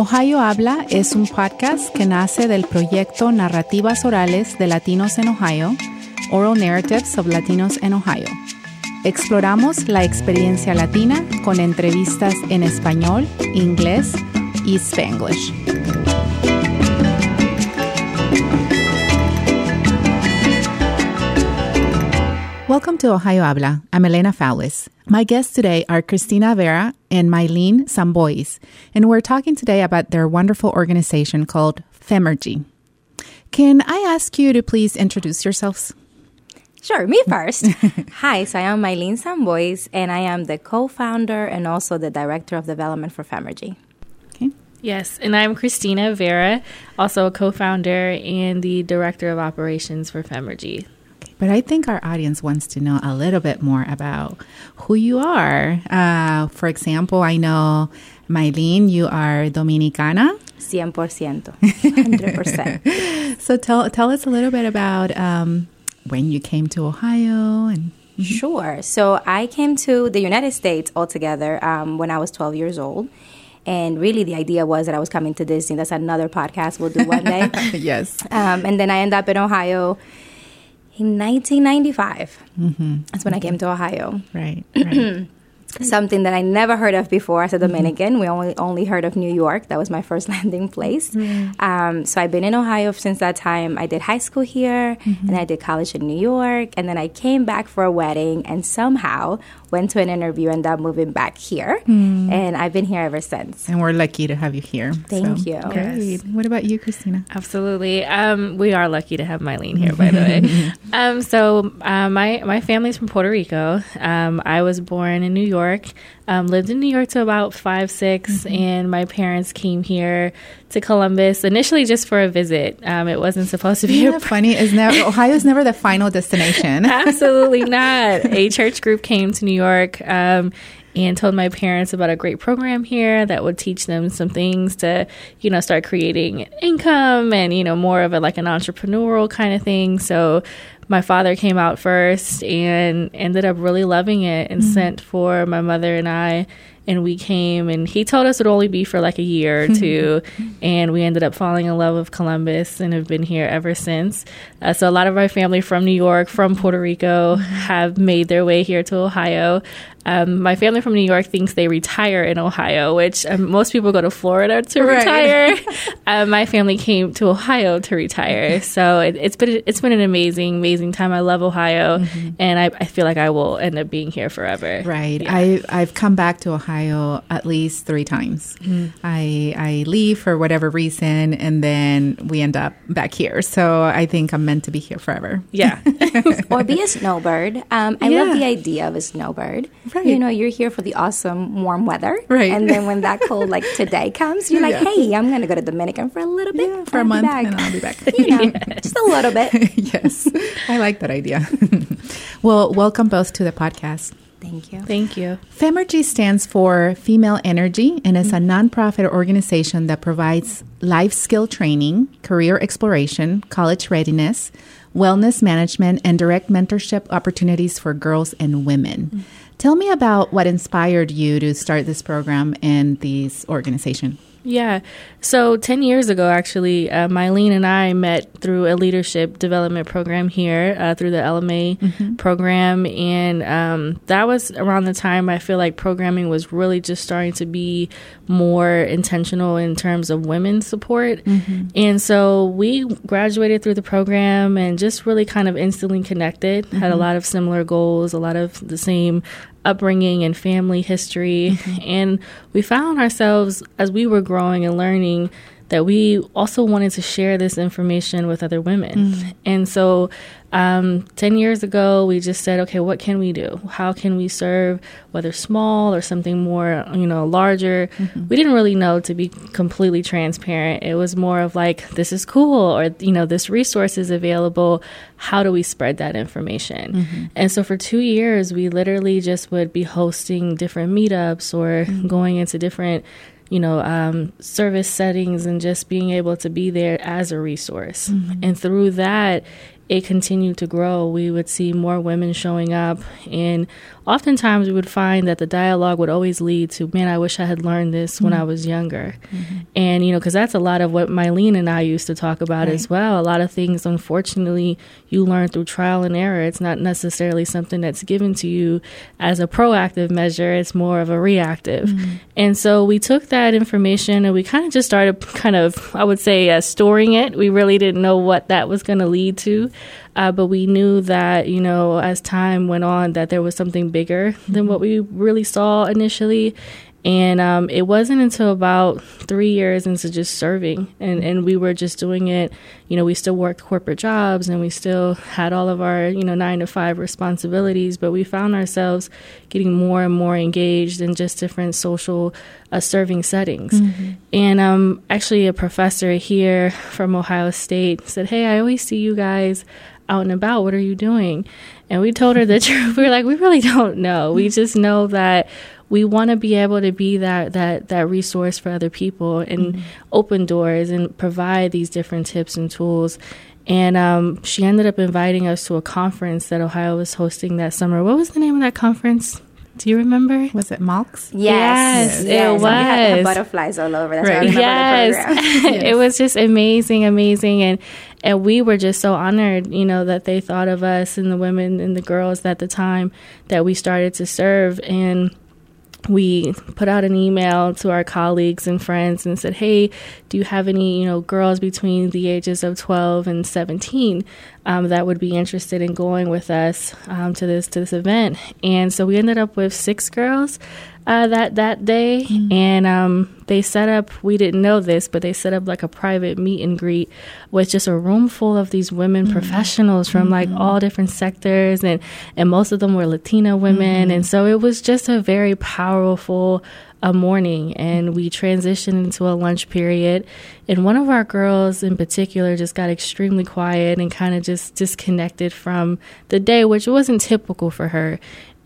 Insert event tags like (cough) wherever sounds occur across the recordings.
Ohio Habla es un podcast que nace del proyecto Narrativas Orales de Latinos en Ohio, Oral Narratives of Latinos in Ohio. Exploramos la experiencia latina con entrevistas en español, inglés y spanglish. Welcome to Ohio Habla. I'm Elena Foulis. My guests today are Cristina Vera and Mylene Sambois, and we're talking today about their wonderful organization called Femergy. Can I ask you to please introduce yourselves? Sure, me (laughs) first. Hi, so I am Mylene Sambois, and I am the co-founder and also the director of development for Femergy. Okay. Yes, and I'm Christina Vera, also a co founder and the director of operations for Femergy. But I think our audience wants to know a little bit more about who you are. Uh, for example, I know, Mylene, you are Dominicana. 100%. 100%. (laughs) So tell, tell us a little bit about um, when you came to Ohio and Sure. So I came to the United States altogether um, when I was 12 years old. And really, the idea was that I was coming to Disney. That's another podcast we'll do one day. (laughs) yes. Um, and then I ended up in Ohio in 1995. Mm-hmm. That's when I came to Ohio. Right. (clears throat) right. Something that I never heard of before as a Dominican. We only only heard of New York. That was my (laughs) first landing place. Mm. Um, so I've been in Ohio since that time. I did high school here, and mm-hmm. I did college in New York, and then I came back for a wedding, and somehow went to an interview, and ended up moving back here, and I've been here ever since. and we're lucky to have you here. Thank you. Great. What about you, Christina? Absolutely. Um, we are lucky to have Mylene here, by the way. (laughs) Um, so uh, my my family's from Puerto Rico. Um, I was born in New York. Um, lived in New York till about five, 6 and my parents came here to Columbus initially just for a visit. Um, it wasn't supposed to be Isn't a funny? Is never (laughs) Ohio's never the final destination. Absolutely (laughs) not. A church group came to New York um, and told my parents about a great program here that would teach them some things to, you know, start creating income and, you know, more of a like an entrepreneurial kind of thing. So my father came out first and ended up really loving it and sent for my mother and I and we came and he told us it would only be for like a year or two (laughs) and we ended up falling in love with columbus and have been here ever since. Uh, so a lot of my family from new york from puerto rico have made their way here to ohio. Um, my family from new york thinks they retire in ohio which um, most people go to florida to Right. retire. (laughs) Uh, my family came to ohio to retire. So it, it's been it's been an amazing amazing time i love ohio and I, I feel like i will end up being here forever Right. Yeah. I I've come back to Ohio at least three times. I I leave for whatever reason, and then we end up back here. So I think I'm meant to be here forever. yeah (laughs) or be a snowbird. Um, I Yeah. love the idea of a snowbird. Right. You know, you're here for the awesome warm weather. Right. And then when that cold, like today, comes, you're like, (laughs) Yeah. hey, I'm going to go to Dominican for a little bit. Yeah, for a I'll be month, back. and I'll be back. (laughs) You know, just a little bit. yes, I like that idea. (laughs) well, welcome both to the podcast. Thank you. thank you Femergy stands for Female Energy and is a nonprofit organization that provides life skill training, career exploration, college readiness, wellness management, and direct mentorship opportunities for girls and women. Mm. Tell me about what inspired you to start this program and this organization. Yeah. So 10 years ago, actually, uh, Mylene and I met through a leadership development program here uh, through the LMA program. And um, that was around the time I feel like programming was really just starting to be more intentional in terms of women's support. And so we graduated through the program and just really kind of instantly connected, had a lot of similar goals, a lot of the same upbringing and family history. Mm-hmm. And we found ourselves as we were growing and learning that we also wanted to share this information with other women. Mm. And so um, 10 years ago, we just said, okay, what can we do? How can we serve, whether small or something more, you know, larger? Mm-hmm. We didn't really know to be completely transparent. It was more of like, this is cool, or, you know, this resource is available. How do we spread that information? Mm-hmm. And so for two years, we literally just would be hosting different meetups or mm-hmm. going into different you know, um, service settings and just being able to be there as a resource. And through that, it continued to grow. We would see more women showing up, and oftentimes we would find that the dialogue would always lead to, "Man, I wish I had learned this mm-hmm. when I was younger," mm-hmm. and you know, because that's a lot of what Mylene and I used to talk about right. as well. A lot of things, unfortunately, you learn through trial and error. It's not necessarily something that's given to you as a proactive measure. It's more of a reactive, mm-hmm. and so we took that information and we kind of just started, kind of, I would say, uh, storing it. We really didn't know what that was going to lead to. Uh, but we knew that, you know, as time went on, that there was something bigger than what we really saw initially. And um, it wasn't until about three years into just serving, and, and we were just doing it. You know, we still worked corporate jobs and we still had all of our, you know, nine to five responsibilities, but we found ourselves getting more and more engaged in just different social uh, serving settings. Mm-hmm. And um, actually, a professor here from Ohio State said, Hey, I always see you guys out and about. What are you doing? And we told her the (laughs) truth. We were like, we really don't know. We (laughs) just know that we want to be able to be that that that resource for other people and mm-hmm. open doors and provide these different tips and tools. And um, she ended up inviting us to a conference that Ohio was hosting that summer. What was the name of that conference? Do you remember? Was it MALCS? Yes, yes, yes. it was. had butterflies all over. That's right. yes. (laughs) (laughs) yes. it was just amazing, amazing, and and we were just so honored, you know, that they thought of us and the women and the girls at the time that we started to serve and we put out an email to our colleagues and friends and said, "Hey, do you have any, you know, girls between the ages of 12 and 17 um, that would be interested in going with us um, to this to this event?" And so we ended up with six girls uh, that that day, mm-hmm. and um, they set up. We didn't know this, but they set up like a private meet and greet with just a room full of these women mm-hmm. professionals from mm-hmm. like all different sectors, and and most of them were Latina women, mm-hmm. and so it was just a very powerful a morning and we transitioned into a lunch period and one of our girls in particular just got extremely quiet and kind of just disconnected from the day which wasn't typical for her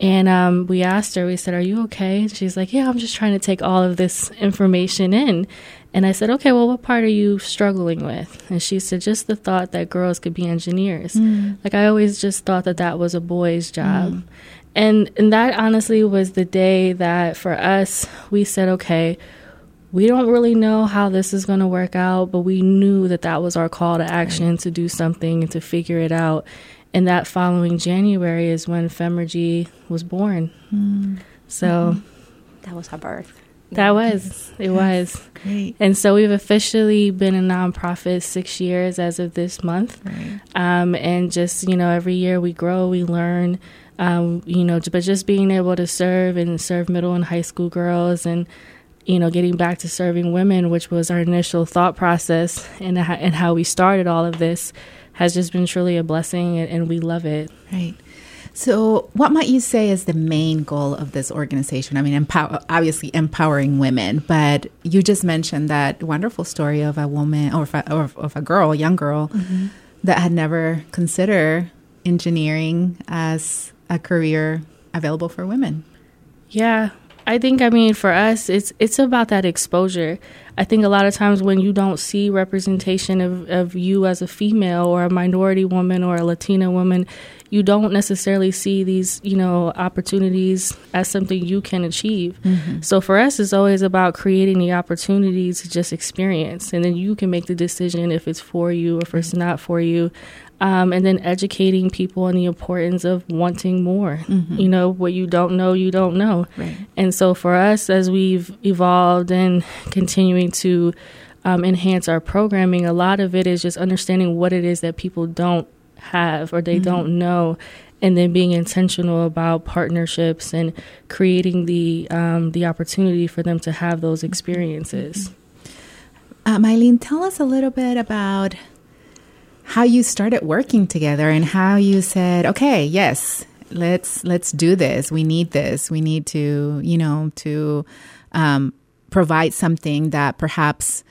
and um, we asked her, we said, Are you okay? And she's like, Yeah, I'm just trying to take all of this information in. And I said, Okay, well, what part are you struggling with? And she said, Just the thought that girls could be engineers. Mm. Like, I always just thought that that was a boy's job. Mm. And, and that honestly was the day that for us, we said, Okay, we don't really know how this is going to work out, but we knew that that was our call to action right. to do something and to figure it out and that following January is when Femergy was born. Mm. So mm-hmm. that was her birth. That was. It was. Great. And so we've officially been a nonprofit six years as of this month. Right. Um, and just, you know, every year we grow, we learn, um, you know, but just being able to serve and serve middle and high school girls and, you know, getting back to serving women, which was our initial thought process and, and how we started all of this has just been truly a blessing and, and we love it. Right. So, what might you say is the main goal of this organization? I mean, empower, obviously empowering women, but you just mentioned that wonderful story of a woman or of a, or of a girl, young girl, mm-hmm. that had never considered engineering as a career available for women. Yeah, I think I mean for us it's it's about that exposure. I think a lot of times when you don't see representation of, of you as a female or a minority woman or a Latina woman, you don't necessarily see these, you know, opportunities as something you can achieve. Mm-hmm. So for us it's always about creating the opportunity to just experience and then you can make the decision if it's for you or if it's not for you um, and then educating people on the importance of wanting more. Mm-hmm. You know, what you don't know, you don't know. Right. And so for us, as we've evolved and continuing to um, enhance our programming, a lot of it is just understanding what it is that people don't have or they mm-hmm. don't know and then being intentional about partnerships and creating the um, the opportunity for them to have those experiences. Mm-hmm. Uh, Mylene, tell us a little bit about how you started working together and how you said, okay, yes, let's let's do this. We need this. We need to, you know, to um, provide something that perhaps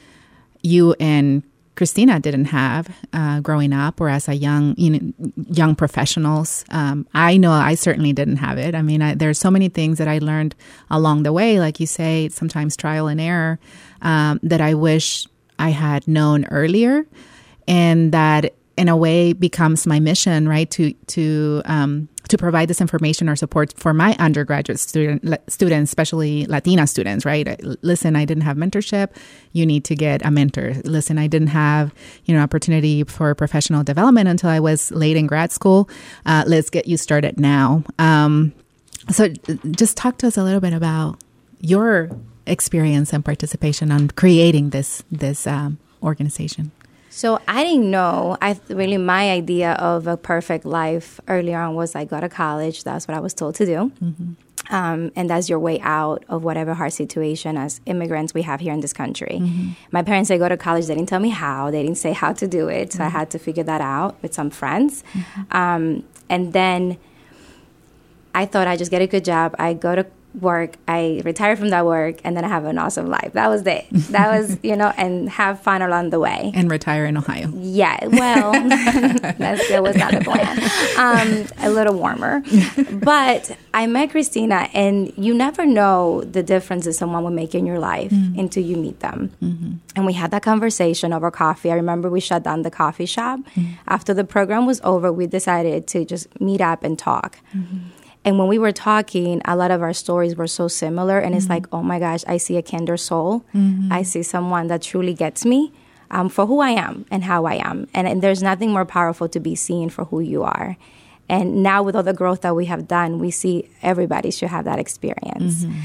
you and Christina didn't have uh, growing up, or as a young, you know, young professionals. Um, I know I certainly didn't have it. I mean, I, there's so many things that I learned along the way, like you say, sometimes trial and error, um, that I wish I had known earlier and that in a way becomes my mission, right? To to um, to provide this information or support for my undergraduate student students, especially Latina students, right? Listen, I didn't have mentorship. You need to get a mentor. Listen, I didn't have you know opportunity for professional development until I was late in grad school. Uh, let's get you started now. Um, so, just talk to us a little bit about your experience and participation on creating this this um, organization. So I didn't know. I really my idea of a perfect life earlier on was I go to college. That's what I was told to do. Mm-hmm. Um, and that's your way out of whatever hard situation as immigrants we have here in this country. Mm-hmm. My parents they go to college. They didn't tell me how. They didn't say how to do it. So mm-hmm. I had to figure that out with some friends. Mm-hmm. Um, and then I thought I'd just get a good job. I go to work, I retire from that work, and then I have an awesome life. That was it. That was, (laughs) you know, and have fun along the way. And retire in Ohio. Yeah, well, (laughs) (laughs) that still was not the plan. Um, a little warmer. But I met Christina, and you never know the differences someone will make in your life mm-hmm. until you meet them. Mm-hmm. And we had that conversation over coffee. I remember we shut down the coffee shop. Mm-hmm. After the program was over, we decided to just meet up and talk. And when we were talking, a lot of our stories were so similar. And mm-hmm. it's like, oh my gosh, I see a kinder soul. Mm-hmm. I see someone that truly gets me um, for who I am and how I am. And, and there's nothing more powerful to be seen for who you are. And now, with all the growth that we have done, we see everybody should have that experience. Mm-hmm.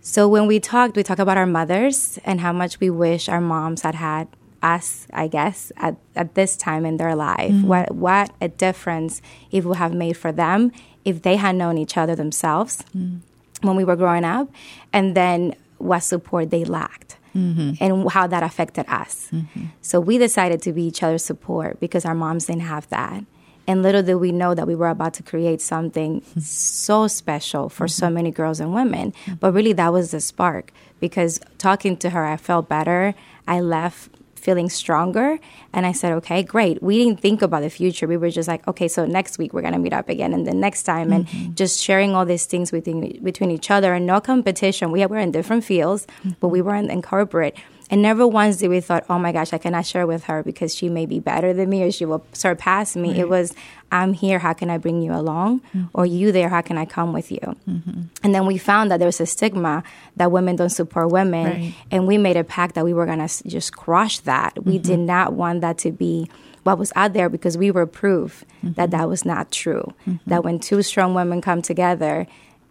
So when we talked, we talked about our mothers and how much we wish our moms had had us, I guess, at, at this time in their life. Mm-hmm. What what a difference it would have made for them if they had known each other themselves mm. when we were growing up, and then what support they lacked. Mm-hmm. And how that affected us. Mm-hmm. So we decided to be each other's support because our moms didn't have that. And little did we know that we were about to create something mm-hmm. (laughs) so special for so mm-hmm. many girls and women. Mm-hmm. But really, that was the spark because talking to her, I felt better. I left feeling stronger. And I said, okay, great. We didn't think about the future. We were just like, okay, so next week we're going to meet up again and the next time mm-hmm. and just sharing all these things between, between each other and no competition. We were in different fields, mm-hmm. but we weren't in corporate. And never once did we thought, oh my gosh, I cannot share with her because she may be better than me or she will surpass me. Right. It was, I'm here, how can I bring you along? Mm-hmm. Or you there, how can I come with you? Mm-hmm. And then we found that there's a stigma that women don't support women. Right. And we made a pact that we were going to just crush that. Mm-hmm. We did not want that to be what was out there because we were proof that mm-hmm. that was not true. Mm-hmm. That when two strong women come together,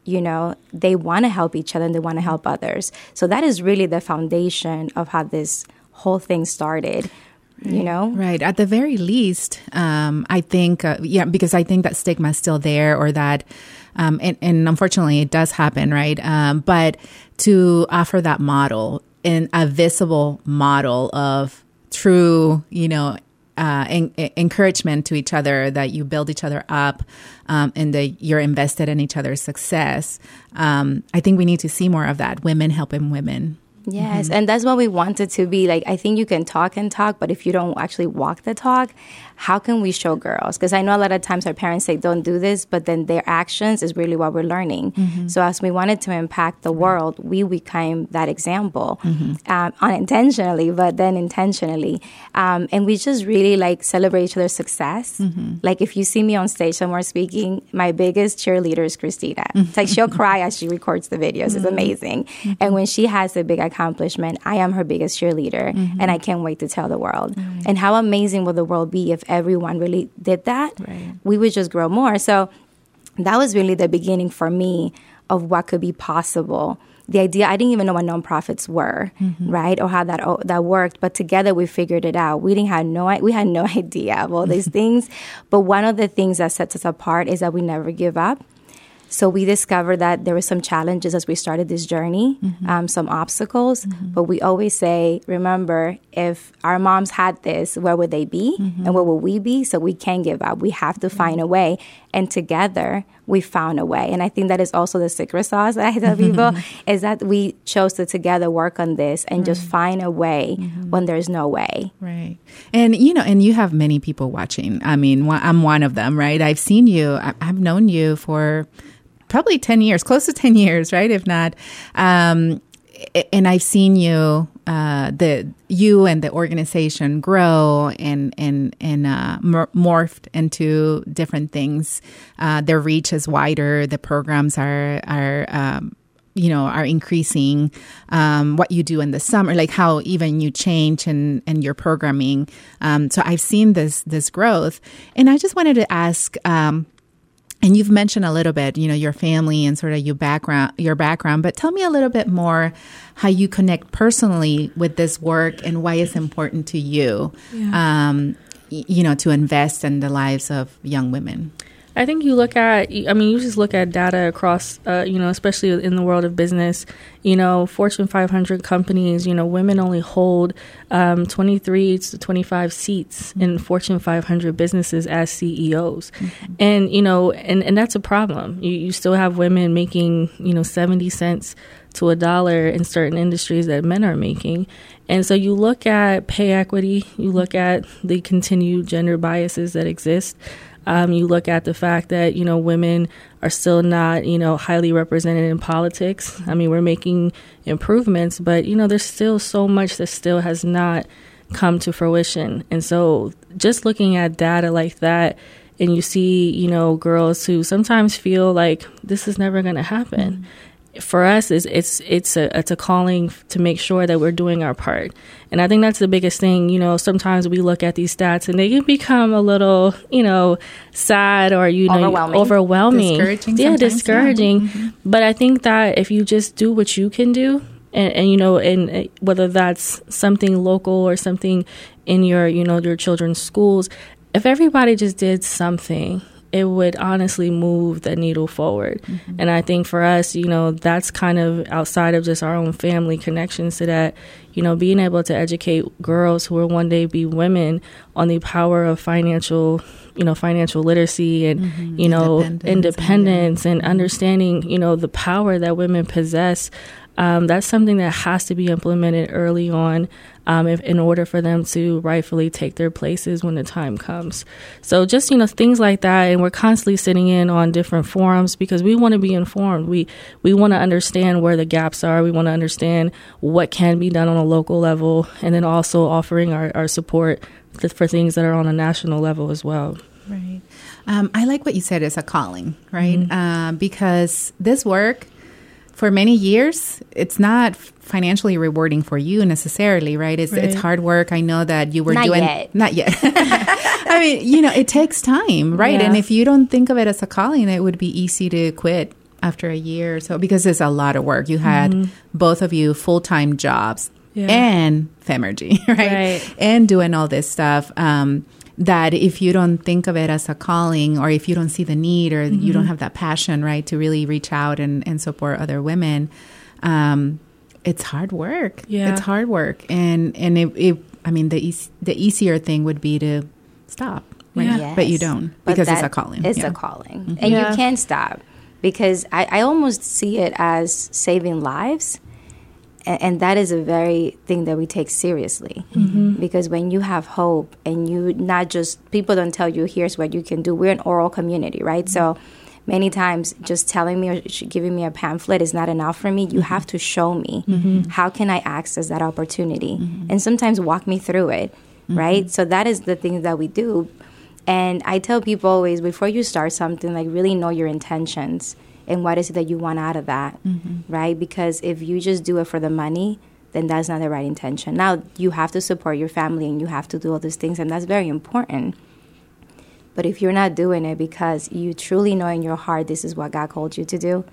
you know, they want to help each other and they want to help others. So that is really the foundation of how this whole thing started. You know, right? At the very least, um, I think, uh, yeah, because I think that stigma is still there, or that, um, and, and, unfortunately, it does happen, right? Um, but to offer that model in a visible model of true, you know, uh, en- encouragement to each other, that you build each other up, um, and that you're invested in each other's success. Um, I think we need to see more of that. Women helping women. Yes, mm-hmm. and that's what we wanted to be. Like, I think you can talk and talk, but if you don't actually walk the talk, how can we show girls? Because I know a lot of times our parents say, don't do this, but then their actions is really what we're learning. Mm-hmm. So, as we wanted to impact the world, we became that example mm-hmm. um, unintentionally, but then intentionally. Um, and we just really like celebrate each other's success. Mm-hmm. Like, if you see me on stage somewhere speaking, my biggest cheerleader is Christina. It's like she'll cry as she records the videos. It's mm-hmm. amazing. Mm-hmm. And when she has a big accomplishment, I am her biggest cheerleader, mm-hmm. and I can't wait to tell the world. And how amazing will the world be if everyone really did that? Right. We would just grow more. So that was really the beginning for me of what could be possible. The idea I didn't even know what nonprofits were, mm-hmm. right, or how that that worked. But together we figured it out. We didn't have no we had no (laughs) idea of all these (laughs) things. But one of the things that sets us apart is that we never give up. So we discovered that there were some challenges as we started this journey, mm-hmm. um, some obstacles. Mm-hmm. But we always say, remember, if our moms had this, where would they be, mm-hmm. and where will we be? So we can't give up. We have to find a way, and together we found a way. And I think that is also the secret sauce that I tell people (laughs) is that we chose to together work on this and right. just find a way mm-hmm. when there's no way. Right. And you know, and you have many people watching. I mean, I'm one of them, right? I've seen you. I've known you for probably 10 years, close to 10 years, right? If not. Um, and I've seen you uh, the you and the organization grow and and and uh, morphed into different things. Uh, their reach is wider. The programs are are um, you know are increasing um, what you do in the summer like how even you change and and your programming um, so i've seen this this growth and i just wanted to ask um, and you've mentioned a little bit you know your family and sort of your background your background but tell me a little bit more how you connect personally with this work and why it's important to you yeah. um, you know to invest in the lives of young women I think you look at, I mean, you just look at data across, uh, you know, especially in the world of business. You know, Fortune 500 companies, you know, women only hold um, 23 to 25 seats mm-hmm. in Fortune 500 businesses as CEOs. Mm-hmm. And, you know, and, and that's a problem. You, you still have women making, you know, 70 cents to a dollar in certain industries that men are making. And so you look at pay equity, you look at the continued gender biases that exist. Um, you look at the fact that you know women are still not you know highly represented in politics. I mean, we're making improvements, but you know there's still so much that still has not come to fruition. And so, just looking at data like that, and you see you know girls who sometimes feel like this is never going to happen. Mm-hmm for us is it's it's a it's a calling to make sure that we're doing our part and i think that's the biggest thing you know sometimes we look at these stats and they can become a little you know sad or you know overwhelming, overwhelming. discouraging yeah discouraging yeah. Mm-hmm. but i think that if you just do what you can do and, and you know and uh, whether that's something local or something in your you know your children's schools if everybody just did something it would honestly move the needle forward. Mm-hmm. And I think for us, you know, that's kind of outside of just our own family connections to that, you know, being able to educate girls who will one day be women on the power of financial, you know, financial literacy and, mm-hmm. you know, independence, independence and, and understanding, you know, the power that women possess um, that's something that has to be implemented early on um, if, in order for them to rightfully take their places when the time comes. So just you know things like that, and we're constantly sitting in on different forums because we want to be informed. We we want to understand where the gaps are. We want to understand what can be done on a local level, and then also offering our, our support for things that are on a national level as well. Right. Um, I like what you said. It's a calling, right? Mm-hmm. Uh, because this work for many years, it's not financially rewarding for you necessarily, right? It's right. it's hard work. I know that you were not doing yet. not yet. (laughs) I mean, you know, it takes time, right? Yeah. And if you don't think of it as a calling, it would be easy to quit after a year or so because it's a lot of work. You had mm-hmm. both of you full time jobs yeah. and Femergy, (laughs) right? right? And doing all this stuff. Um, that if you don't think of it as a calling or if you don't see the need or mm-hmm. you don't have that passion, right, to really reach out and, and support other women, um, it's hard work. Yeah. It's hard work. And, and it, it I mean, the, e- the easier thing would be to stop, right? Yeah. Yes. But you don't because it's a calling. It's yeah. a calling. Mm-hmm. And yeah. you can't stop because I, I almost see it as saving lives and that is a very thing that we take seriously mm-hmm. because when you have hope and you not just people don't tell you here's what you can do we're an oral community right mm-hmm. so many times just telling me or giving me a pamphlet is not enough for me you mm-hmm. have to show me mm-hmm. how can i access that opportunity mm-hmm. and sometimes walk me through it mm-hmm. right so that is the things that we do and i tell people always before you start something like really know your intentions and what is it that you want out of that, mm-hmm. right? Because if you just do it for the money, then that's not the right intention. Now, you have to support your family and you have to do all these things, and that's very important. But if you're not doing it because you truly know in your heart this is what God called you to do,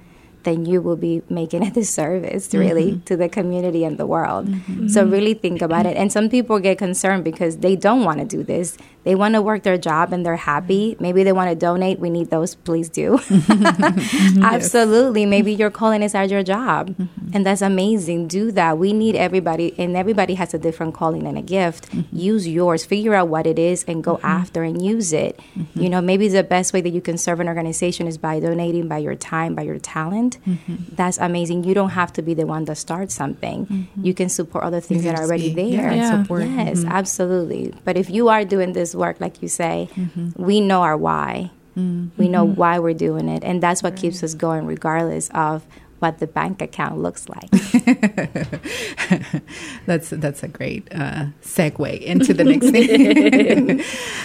then you will be making (laughs) a disservice really mm-hmm. to the community and the world. Mm-hmm. So really think about it. And some people get concerned because they don't want to do this. They want to work their job and they're happy. Maybe they want to donate. We need those. Please do. (laughs) Absolutely. Maybe your calling is at your job. Mm-hmm. And that's amazing. Do that. We need everybody, and everybody has a different calling and a gift. Mm-hmm. Use yours. Figure out what it is and go mm-hmm. after and use it. Mm-hmm. You know, maybe the best way that you can serve an organization is by donating by your time, by your talent. That's amazing. You don't have to be the one that starts something. You can support other things that are already there. Yeah, yeah. Support. Yes, absolutely. But if you are doing this work, like you say, mm-hmm. we know our why. Mm-hmm. We know why we're doing it, and that's what right. keeps us going, regardless of what the bank account looks like. (laughs) that's that's a great uh, segue into the next thing.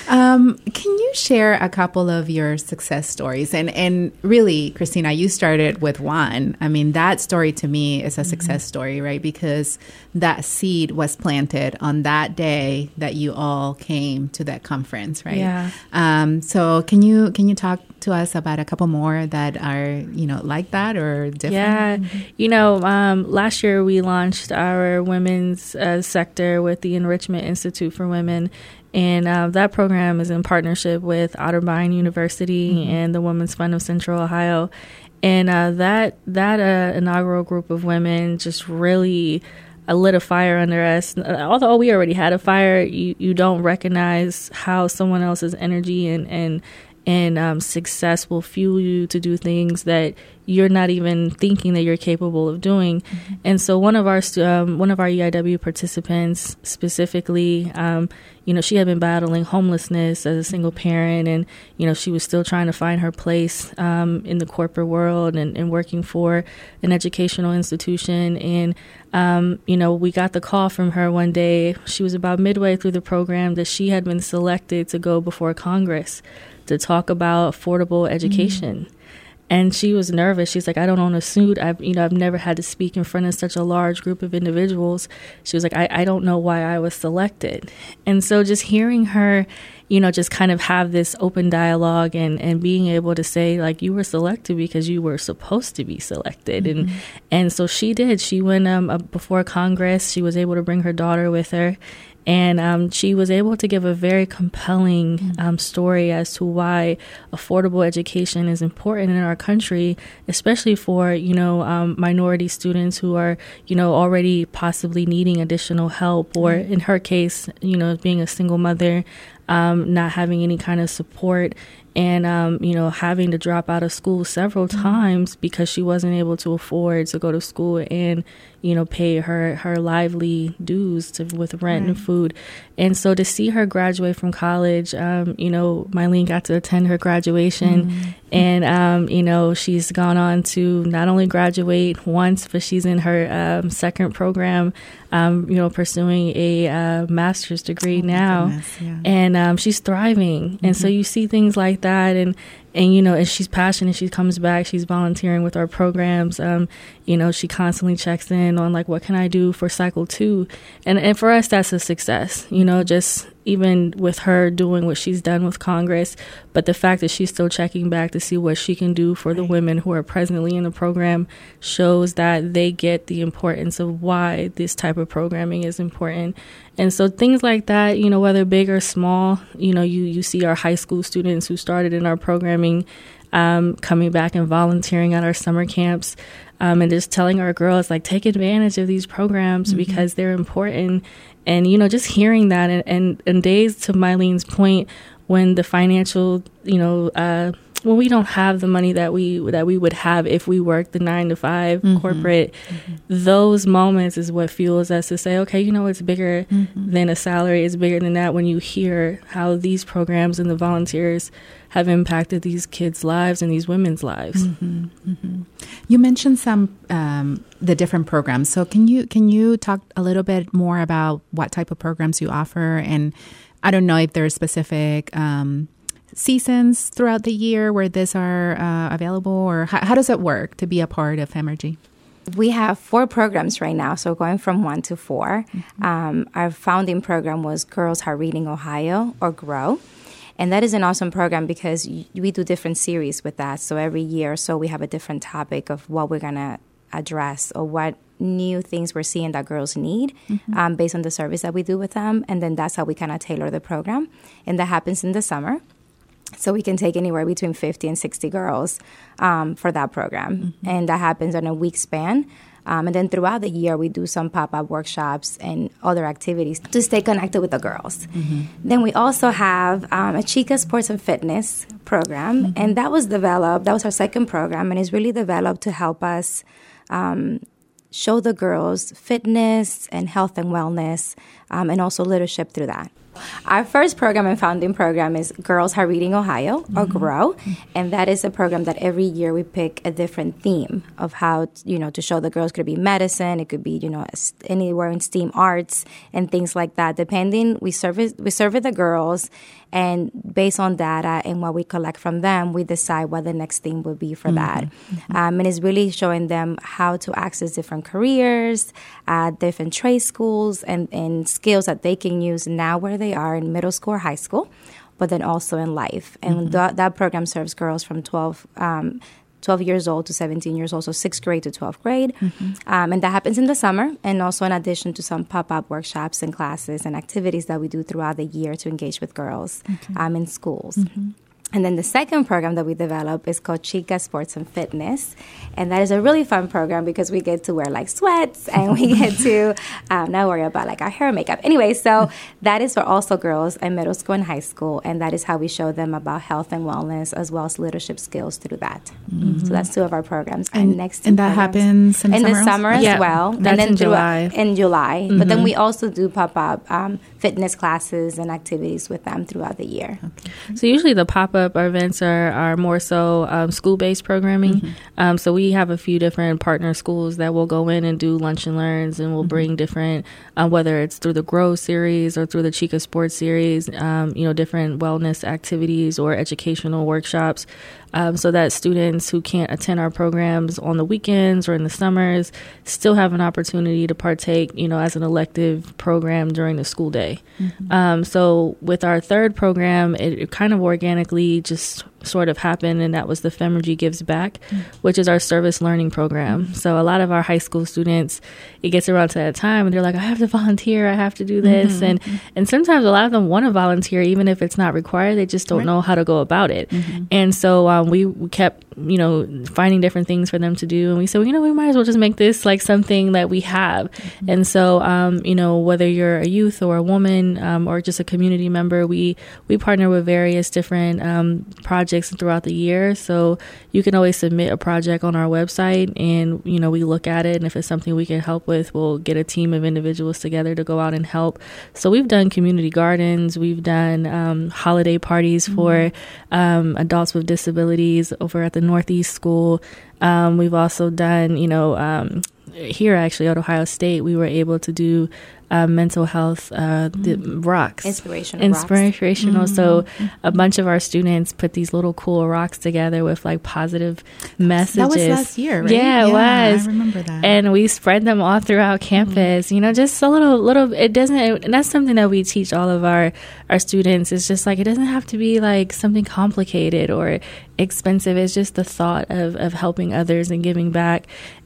(laughs) um, can you share a couple of your success stories? And and really, Christina, you started with one. I mean, that story to me is a mm-hmm. success story, right? Because that seed was planted on that day that you all came to that conference, right? Yeah. Um, so can you can you talk to us about a couple more that are you know like that or different? Yeah, you know, um, last year we launched our women's uh, sector with the Enrichment Institute for Women, and uh, that program is in partnership with Otterbein University mm-hmm. and the Women's Fund of Central Ohio. And uh, that that uh, inaugural group of women just really uh, lit a fire under us. Although we already had a fire, you, you don't recognize how someone else's energy and, and and um, success will fuel you to do things that you're not even thinking that you're capable of doing. Mm-hmm. And so one of our um, one of our EIW participants specifically, um, you know, she had been battling homelessness as a single parent, and you know, she was still trying to find her place um, in the corporate world and, and, working for an educational institution. And um, you know, we got the call from her one day. She was about midway through the program that she had been selected to go before Congress to talk about affordable education. Mm-hmm. And she was nervous. She's like, I don't own a suit. I've, you know, I've never had to speak in front of such a large group of individuals. She was like, I, I don't know why I was selected. And so just hearing her, you know, just kind of have this open dialogue and, and being able to say, like, you were selected because you were supposed to be selected. Mm-hmm. And, and so she did. She went um, before Congress. She was able to bring her daughter with her and um, she was able to give a very compelling mm. um, story as to why affordable education is important in our country, especially for you know um, minority students who are you know already possibly needing additional help, or mm. in her case, you know, being a single mother, um, not having any kind of support and um, you know having to drop out of school several mm-hmm. times because she wasn't able to afford to go to school and you know pay her her lively dues to, with rent right. and food and so to see her graduate from college um, you know Mylene got to attend her graduation mm-hmm. and um, you know she's gone on to not only graduate once but she's in her um, second program um, you know pursuing a uh, master's degree oh now goodness, yeah. and um, she's thriving mm-hmm. and so mm-hmm. you see things like that and and you know and she's passionate she comes back she's volunteering with our programs um, you know she constantly checks in on like what can i do for cycle two? And and for us that's a success you know just even with her doing what she's done with congress but the fact that she's still checking back to see what she can do for the women who are presently in the program shows that they get the importance of why this type of programming is important and so things like that, you know, whether big or small, you know, you, you see our high school students who started in our programming um, coming back and volunteering at our summer camps um, and just telling our girls, like, take advantage of these programs mm-hmm. because they're important. And, you know, just hearing that and, and, and days to Mylene's point, when the financial, you know, uh, when we don't have the money that we that we would have if we worked the nine to 5 mm-hmm. corporate, mm-hmm. those moments is what fuels us to say, okay, you know, it's bigger mm-hmm. than a salary. It's bigger than that. When you hear how these programs and the volunteers have impacted these kids' lives and these women's lives. Mm-hmm. Mm-hmm. You mentioned some um, the different programs. So can you can you talk a little bit more about what type of programs you offer and I don't know if there's specific um, seasons throughout the year where these are uh, available, or how, how, does it work to be a part of Femergy? We have four programs right now, so going from one to 4 mm-hmm. um, our founding program was Girls Are Reading Ohio, or GROW. And that is an awesome program because we do different series with that. So every year or so, we have a different topic of what we're going to address or what new things we're seeing that girls need mm-hmm. um, based on the service that we do with them. And then that's how we kind of tailor the program. And that happens in the summer. So we can take anywhere between 50 and 60 girls um, for that program. Mm-hmm. And that happens on a week span. Um, and then throughout the year, we do some pop up workshops and other activities to stay connected with the girls. Mm-hmm. Then we also have um, a Chica Sports and Fitness program, mm-hmm. and that was developed, that was our second program, and it's really developed to help us um, show the girls fitness and health and wellness um, and also leadership through that. Our first program and founding program is Girls Are Reading Ohio, mm-hmm. or GROW, and that is a program that every year we pick a different theme of how you know to show the girls could be medicine, it could be you know anywhere in STEAM arts and things like that. Depending, we service we serve the girls, and based on data and what we collect from them, we decide what the next thing would be for mm-hmm. that. Mm-hmm. Um, and it's really showing them how to access different careers, uh, different trade schools, and, and skills that they can use now where they are in middle school or high school but then also in life. And mm-hmm. th- that program serves girls from 12 um, 12 years old to 17 years old, so sixth grade to 12th grade. Mm-hmm. Um, and that happens in the summer, and also in addition to some pop up workshops and classes and activities that we do throughout the year to engage with girls okay. um, in schools. Mm-hmm. And then the second program that we develop is called Chica Sports and Fitness. And that is a really fun program because we get to wear like sweats (laughs) and we get to um, not worry about like our hair and makeup. Anyway, so that is for also girls in middle school and high school. And that is how we show them about health and wellness as well as leadership skills through that. Mm-hmm. So that's two of our programs. And, and next, and that happens in, in the summer as yeah, well. That's and then in July. In July. Mm-hmm. But then we also do pop up um, fitness classes and activities with them throughout the year. Okay. So usually the pop up events are, are more so um, school based programming. Mm-hmm. Um, so we have a few different partner schools that will go in and do lunch and learns, and we'll mm-hmm. bring different, uh, whether it's through the Grow series or through the Chica Sports series, um, you know, different wellness activities or educational workshops um, so that students who can't attend our programs on the weekends or in the summers still have an opportunity to partake, you know, as an elective program during the school day. Mm-hmm. Um, so with our third program, it, it kind of organically just sort of happened, and that was the Femergy Gives Back, mm-hmm. which is our service learning program. Mm-hmm. So a lot of our high school students, it gets around to that time, and they're like, I have to volunteer, I have to do this, mm-hmm. and and sometimes a lot of them want to volunteer, even if it's not required. They just don't right. know how to go about it, mm-hmm. and so we kept you know, finding different things for them to do. And we said, well, you know, we might as well just make this like something that we have. Mm-hmm. And so, um, you know, whether you're a youth or a woman um, or just a community member, we we partner with various different um, projects throughout the year. So you can always submit a project on our website, and you know, we look at it, and if it's something we can help with, we'll get a team of individuals together to go out and help. So we've done community gardens, we've done um, holiday parties mm-hmm. for um, adults with disabilities over at the Northeast School. Um, we've also done, you know, um, here actually at Ohio State, we were able to do uh, mental health uh, mm-hmm. rocks. Inspirational. Inspirational. Rocks. So mm-hmm. a bunch of our students put these little cool rocks together with like positive messages. That was last year, right? Yeah, yeah it was. I remember that. And we spread them all throughout mm-hmm. campus. Mm-hmm. You know, just a little, little. It doesn't. And that's something that we teach all of our our students. It's just like it doesn't have to be like something complicated or expensive. It's just the thought of of helping others and giving back.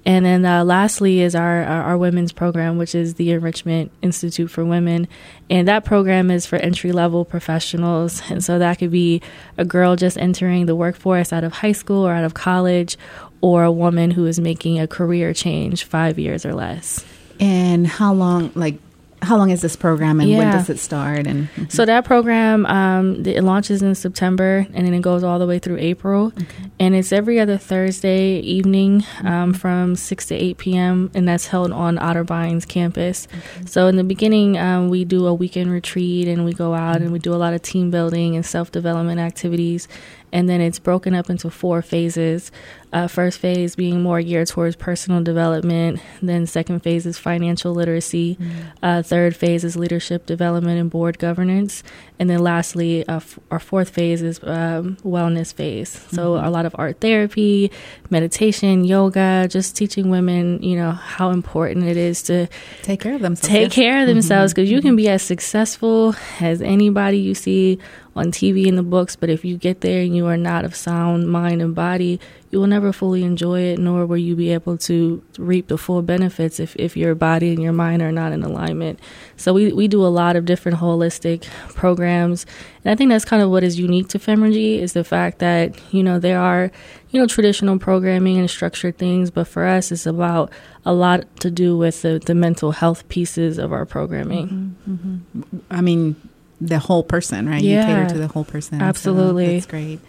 And then uh, lastly is our, our, our women's program, which is the Enrichment Institute for Women, and that program is for entry level professionals. And so that could be a girl just entering the workforce out of high school or out of college, or a woman who is making a career change five years or less. And how long, like how long is this program and yeah. when does it start and mm-hmm. so that program um, it launches in september and then it goes all the way through april okay. and it's every other thursday evening um, from 6 to 8 p.m and that's held on otterbeins campus okay. so in the beginning um, we do a weekend retreat and we go out mm-hmm. and we do a lot of team building and self-development activities and then it's broken up into four phases. Uh, first phase being more geared towards personal development. Then second phase is financial literacy. Mm-hmm. Uh, third phase is leadership development and board governance. And then lastly, uh, f- our fourth phase is um, wellness phase. So mm-hmm. a lot of art therapy, meditation, yoga, just teaching women, you know, how important it is to take care of themselves. Take yes. care of themselves because mm-hmm. you can be as successful as anybody you see on TV in the books, but if you get there and you are not of sound mind and body, you will never fully enjoy it, nor will you be able to reap the full benefits if, if your body and your mind are not in alignment. So we, we do a lot of different holistic programs. And I think that's kind of what is unique to Femergy is the fact that, you know, there are, you know, traditional programming and structured things, but for us it's about a lot to do with the, the mental health pieces of our programming. Mm-hmm, mm-hmm. I mean, the whole person, right? Yeah. You cater to the whole person. Absolutely. So that's great.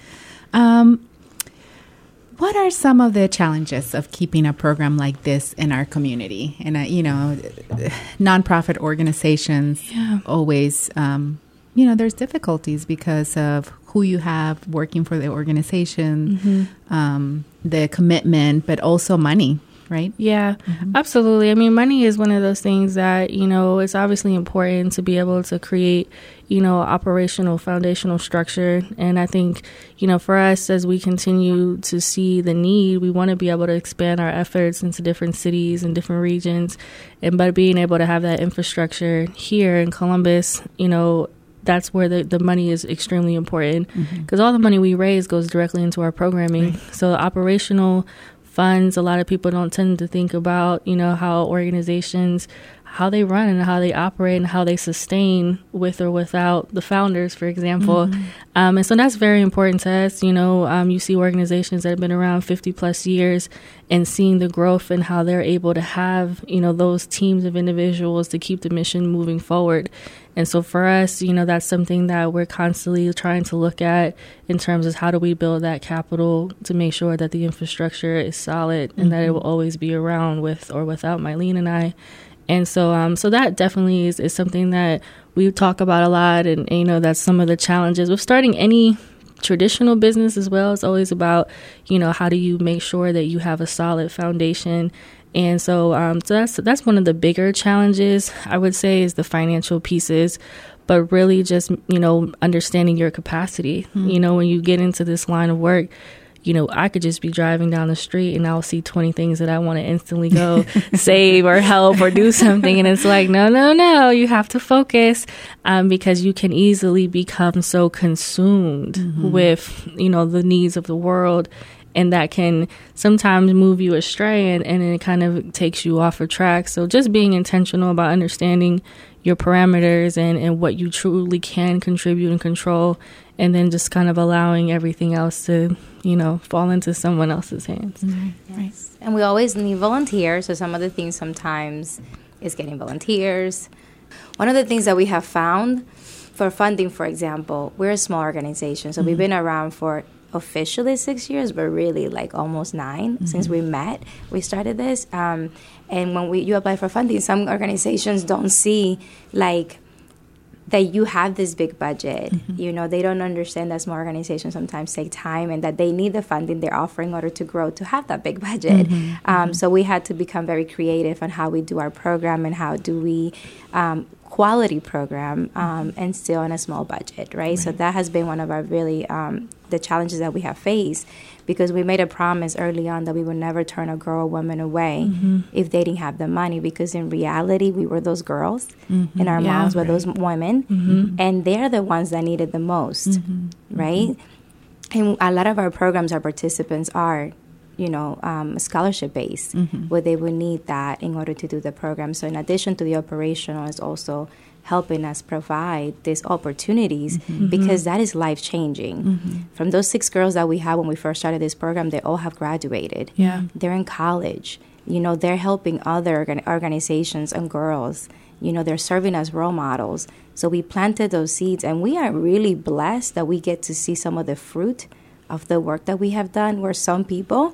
Um, what are some of the challenges of keeping a program like this in our community? And, uh, you know, nonprofit organizations yeah. always um, you know, there's difficulties because of who you have working for the organization, mm-hmm. um, the commitment, but also money right? Yeah, mm-hmm. absolutely. I mean, money is one of those things that, you know, it's obviously important to be able to create, you know, operational foundational structure. And I think, you know, for us, as we continue to see the need, we want to be able to expand our efforts into different cities and different regions. And by being able to have that infrastructure here in Columbus, you know, that's where the, the money is extremely important because mm-hmm. all the money we raise goes directly into our programming. Right. So operational funds. A lot of people don't tend to think about, you know, how organizations how they run and how they operate and how they sustain with or without the founders, for example. Mm-hmm. Um, and so that's very important to us. You know, um, you see organizations that have been around 50 plus years and seeing the growth and how they're able to have, you know, those teams of individuals to keep the mission moving forward. And so for us, you know, that's something that we're constantly trying to look at in terms of how do we build that capital to make sure that the infrastructure is solid and mm-hmm. that it will always be around with or without Mylene and I. And so, um, so that definitely is, is something that we talk about a lot. And, and, you know, that's some of the challenges with starting any traditional business as well. It's always about, you know, how do you make sure that you have a solid foundation and so, um, so that's that's one of the bigger challenges I would say is the financial pieces, but really just you know understanding your capacity. Mm-hmm. You know, when you get into this line of work, you know, I could just be driving down the street and I'll see 20 things that I want to instantly go (laughs) save or help or do something. And it's like, no, no, no, you have to focus um, because you can easily become so consumed mm-hmm. with, you know, the needs of the world. And that can sometimes move you astray and, and it kind of takes you off of track. So just being intentional about understanding your parameters and, and what you truly can contribute and control and then just kind of allowing everything else to, you know, fall into someone else's hands. Mm-hmm. Yes. And we always need volunteers. So some of the things sometimes is getting volunteers. One of the things that we have found for funding, for example, we're a small organization, so mm-hmm. we've been around for officially six years, but really like almost 9 mm-hmm. since we met. We started this, um, and when we you apply for funding, some organizations don't see like that you have this big budget. Mm-hmm. You know, they don't understand that small organizations sometimes take time and that they need the funding they're offering in order to grow to have that big budget. Mm-hmm. Um, mm-hmm. so we had to become very creative on how we do our program and how do we um, quality program um, mm-hmm. and still on a small budget, right? right? So that has been one of our really um, the challenges that we have faced because we made a promise early on that we would never turn a girl or woman away mm-hmm. if they didn't have the money because in reality we were those girls mm-hmm. and our yeah, moms were right. those women mm-hmm. and they're the ones that needed the most mm-hmm. right and a lot of our programs our participants are you know, um, scholarship based, mm-hmm. where they would need that in order to do the program. So, in addition to the operational, is also helping us provide these opportunities mm-hmm. because that is life changing. Mm-hmm. From those six girls that we had when we first started this program, they all have graduated. Yeah, they're in college. You know, they're helping other organizations and girls. You know, they're serving as role models. So we planted those seeds, and we are really blessed that we get to see some of the fruit of the work that we have done. Where some people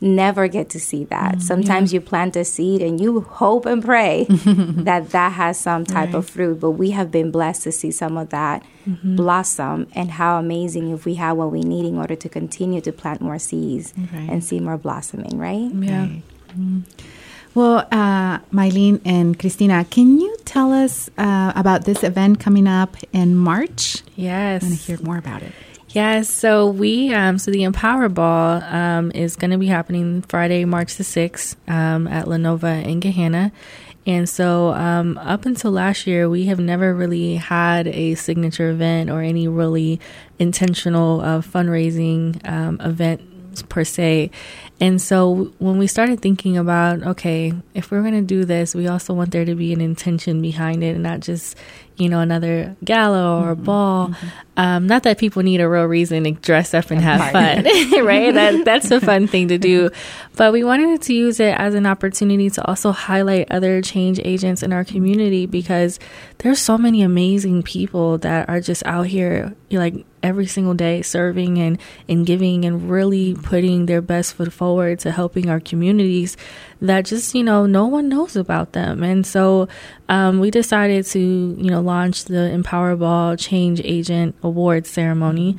never get to see that. Mm, Sometimes yeah. you plant a seed and you hope and pray (laughs) that that has some type right. of fruit, but we have been blessed to see some of that mm-hmm. blossom and how amazing if we have what we need in order to continue to plant more seeds right. and see more blossoming, right? Yeah. Right. Mm. Well, uh, Mylene and Christina, can you tell us uh, about this event coming up in March? Yes. I want to hear more about it. Yes, so we um, so the Empower Ball um, is going to be happening Friday, March the sixth, um, at Lenova in Gahanna. And so, um, up until last year, we have never really had a signature event or any really intentional uh, fundraising um, event per se. And so when we started thinking about, okay, if we're going to do this, we also want there to be an intention behind it and not just, you know, another gala or mm-hmm, ball. Mm-hmm. Um, not that people need a real reason to dress up and have fun, right? (laughs) That, that's a fun thing to do. (laughs) But we wanted to use it as an opportunity to also highlight other change agents in our community because there's so many amazing people that are just out here, like every single day serving and, and giving and really putting their best foot forward to helping our communities that just, you know, no one knows about them. And so um, we decided to, you know, launch the Empower Ball Change Agent Awards ceremony.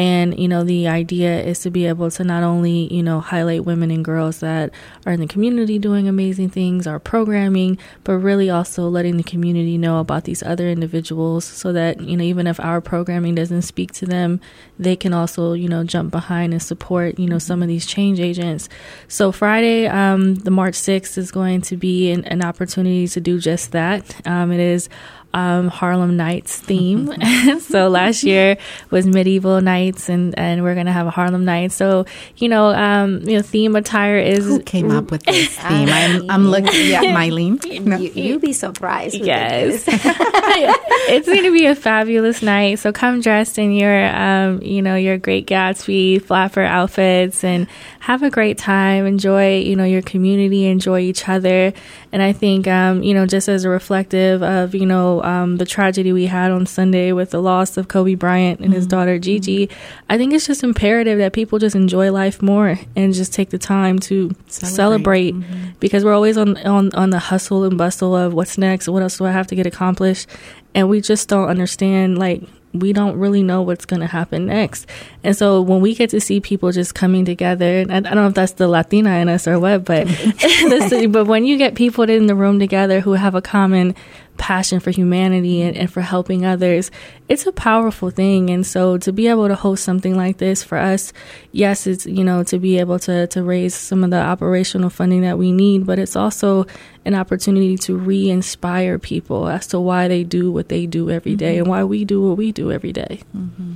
And, you know, the idea is to be able to not only, you know, highlight women and girls that are in the community doing amazing things, our programming, but really also letting the community know about these other individuals so that, you know, even if our programming doesn't speak to them, they can also, you know, jump behind and support, you know, some of these change agents. So Friday, um, the March 6th is going to be an, an opportunity to do just that. Um, it is um, Harlem Nights theme. (laughs) so last year was medieval nights, and and we're gonna have a Harlem night. So you know, um, you know, theme attire is who came up with this (laughs) theme. I'm I'm looking at (laughs) Mylene. No. You, you'd be surprised. Yes, it's gonna be a fabulous night. So come dressed in your um, you know, your Great Gatsby flapper outfits and have a great time. Enjoy you know your community. Enjoy each other. And I think um, you know, just as a reflective of you know um, the tragedy we had on Sunday with the loss of Kobe Bryant and mm-hmm. his daughter Gigi, I think it's just imperative that people just enjoy life more and just take the time to celebrate, celebrate mm-hmm. because we're always on, on on the hustle and bustle of what's next, what else do I have to get accomplished, and we just don't understand like we don't really know what's going to happen next. And so when we get to see people just coming together, and I, don't know if that's the Latina in us or what, but (laughs) but when you get people in the room together who have a common passion for humanity and, and for helping others, it's a powerful thing. And so to be able to host something like this for us, yes, it's, you know, to be able to, to raise some of the operational funding that we need, but it's also an opportunity to re inspire people as to why they do what they do every day mm-hmm. and why we do what we do every day. Mm-hmm.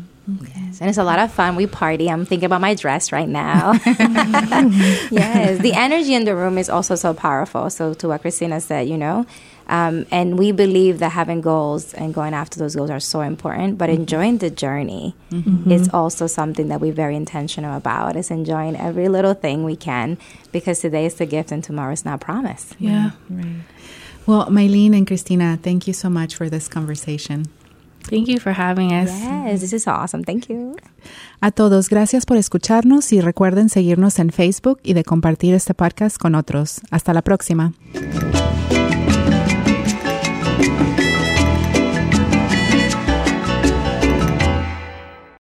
Yes, and it's a lot of fun. We party. I'm thinking about my dress right now. (laughs) (laughs) yes, the (laughs) energy in the room is also so powerful. So, to what Christina said, you know, um, and we believe that having goals and going after those goals are so important, but mm-hmm. enjoying the journey mm-hmm. is also something that we're very intentional about. Is enjoying every little thing we can because today is the gift and tomorrow is not promised. Yeah. Right. Well, Mylene and Christina, thank you so much for this conversation. Thank you for having us. Yes, this is awesome. Thank you. A todos, gracias por escucharnos y recuerden seguirnos en Facebook y de compartir este podcast con otros. Hasta la próxima. Thank you.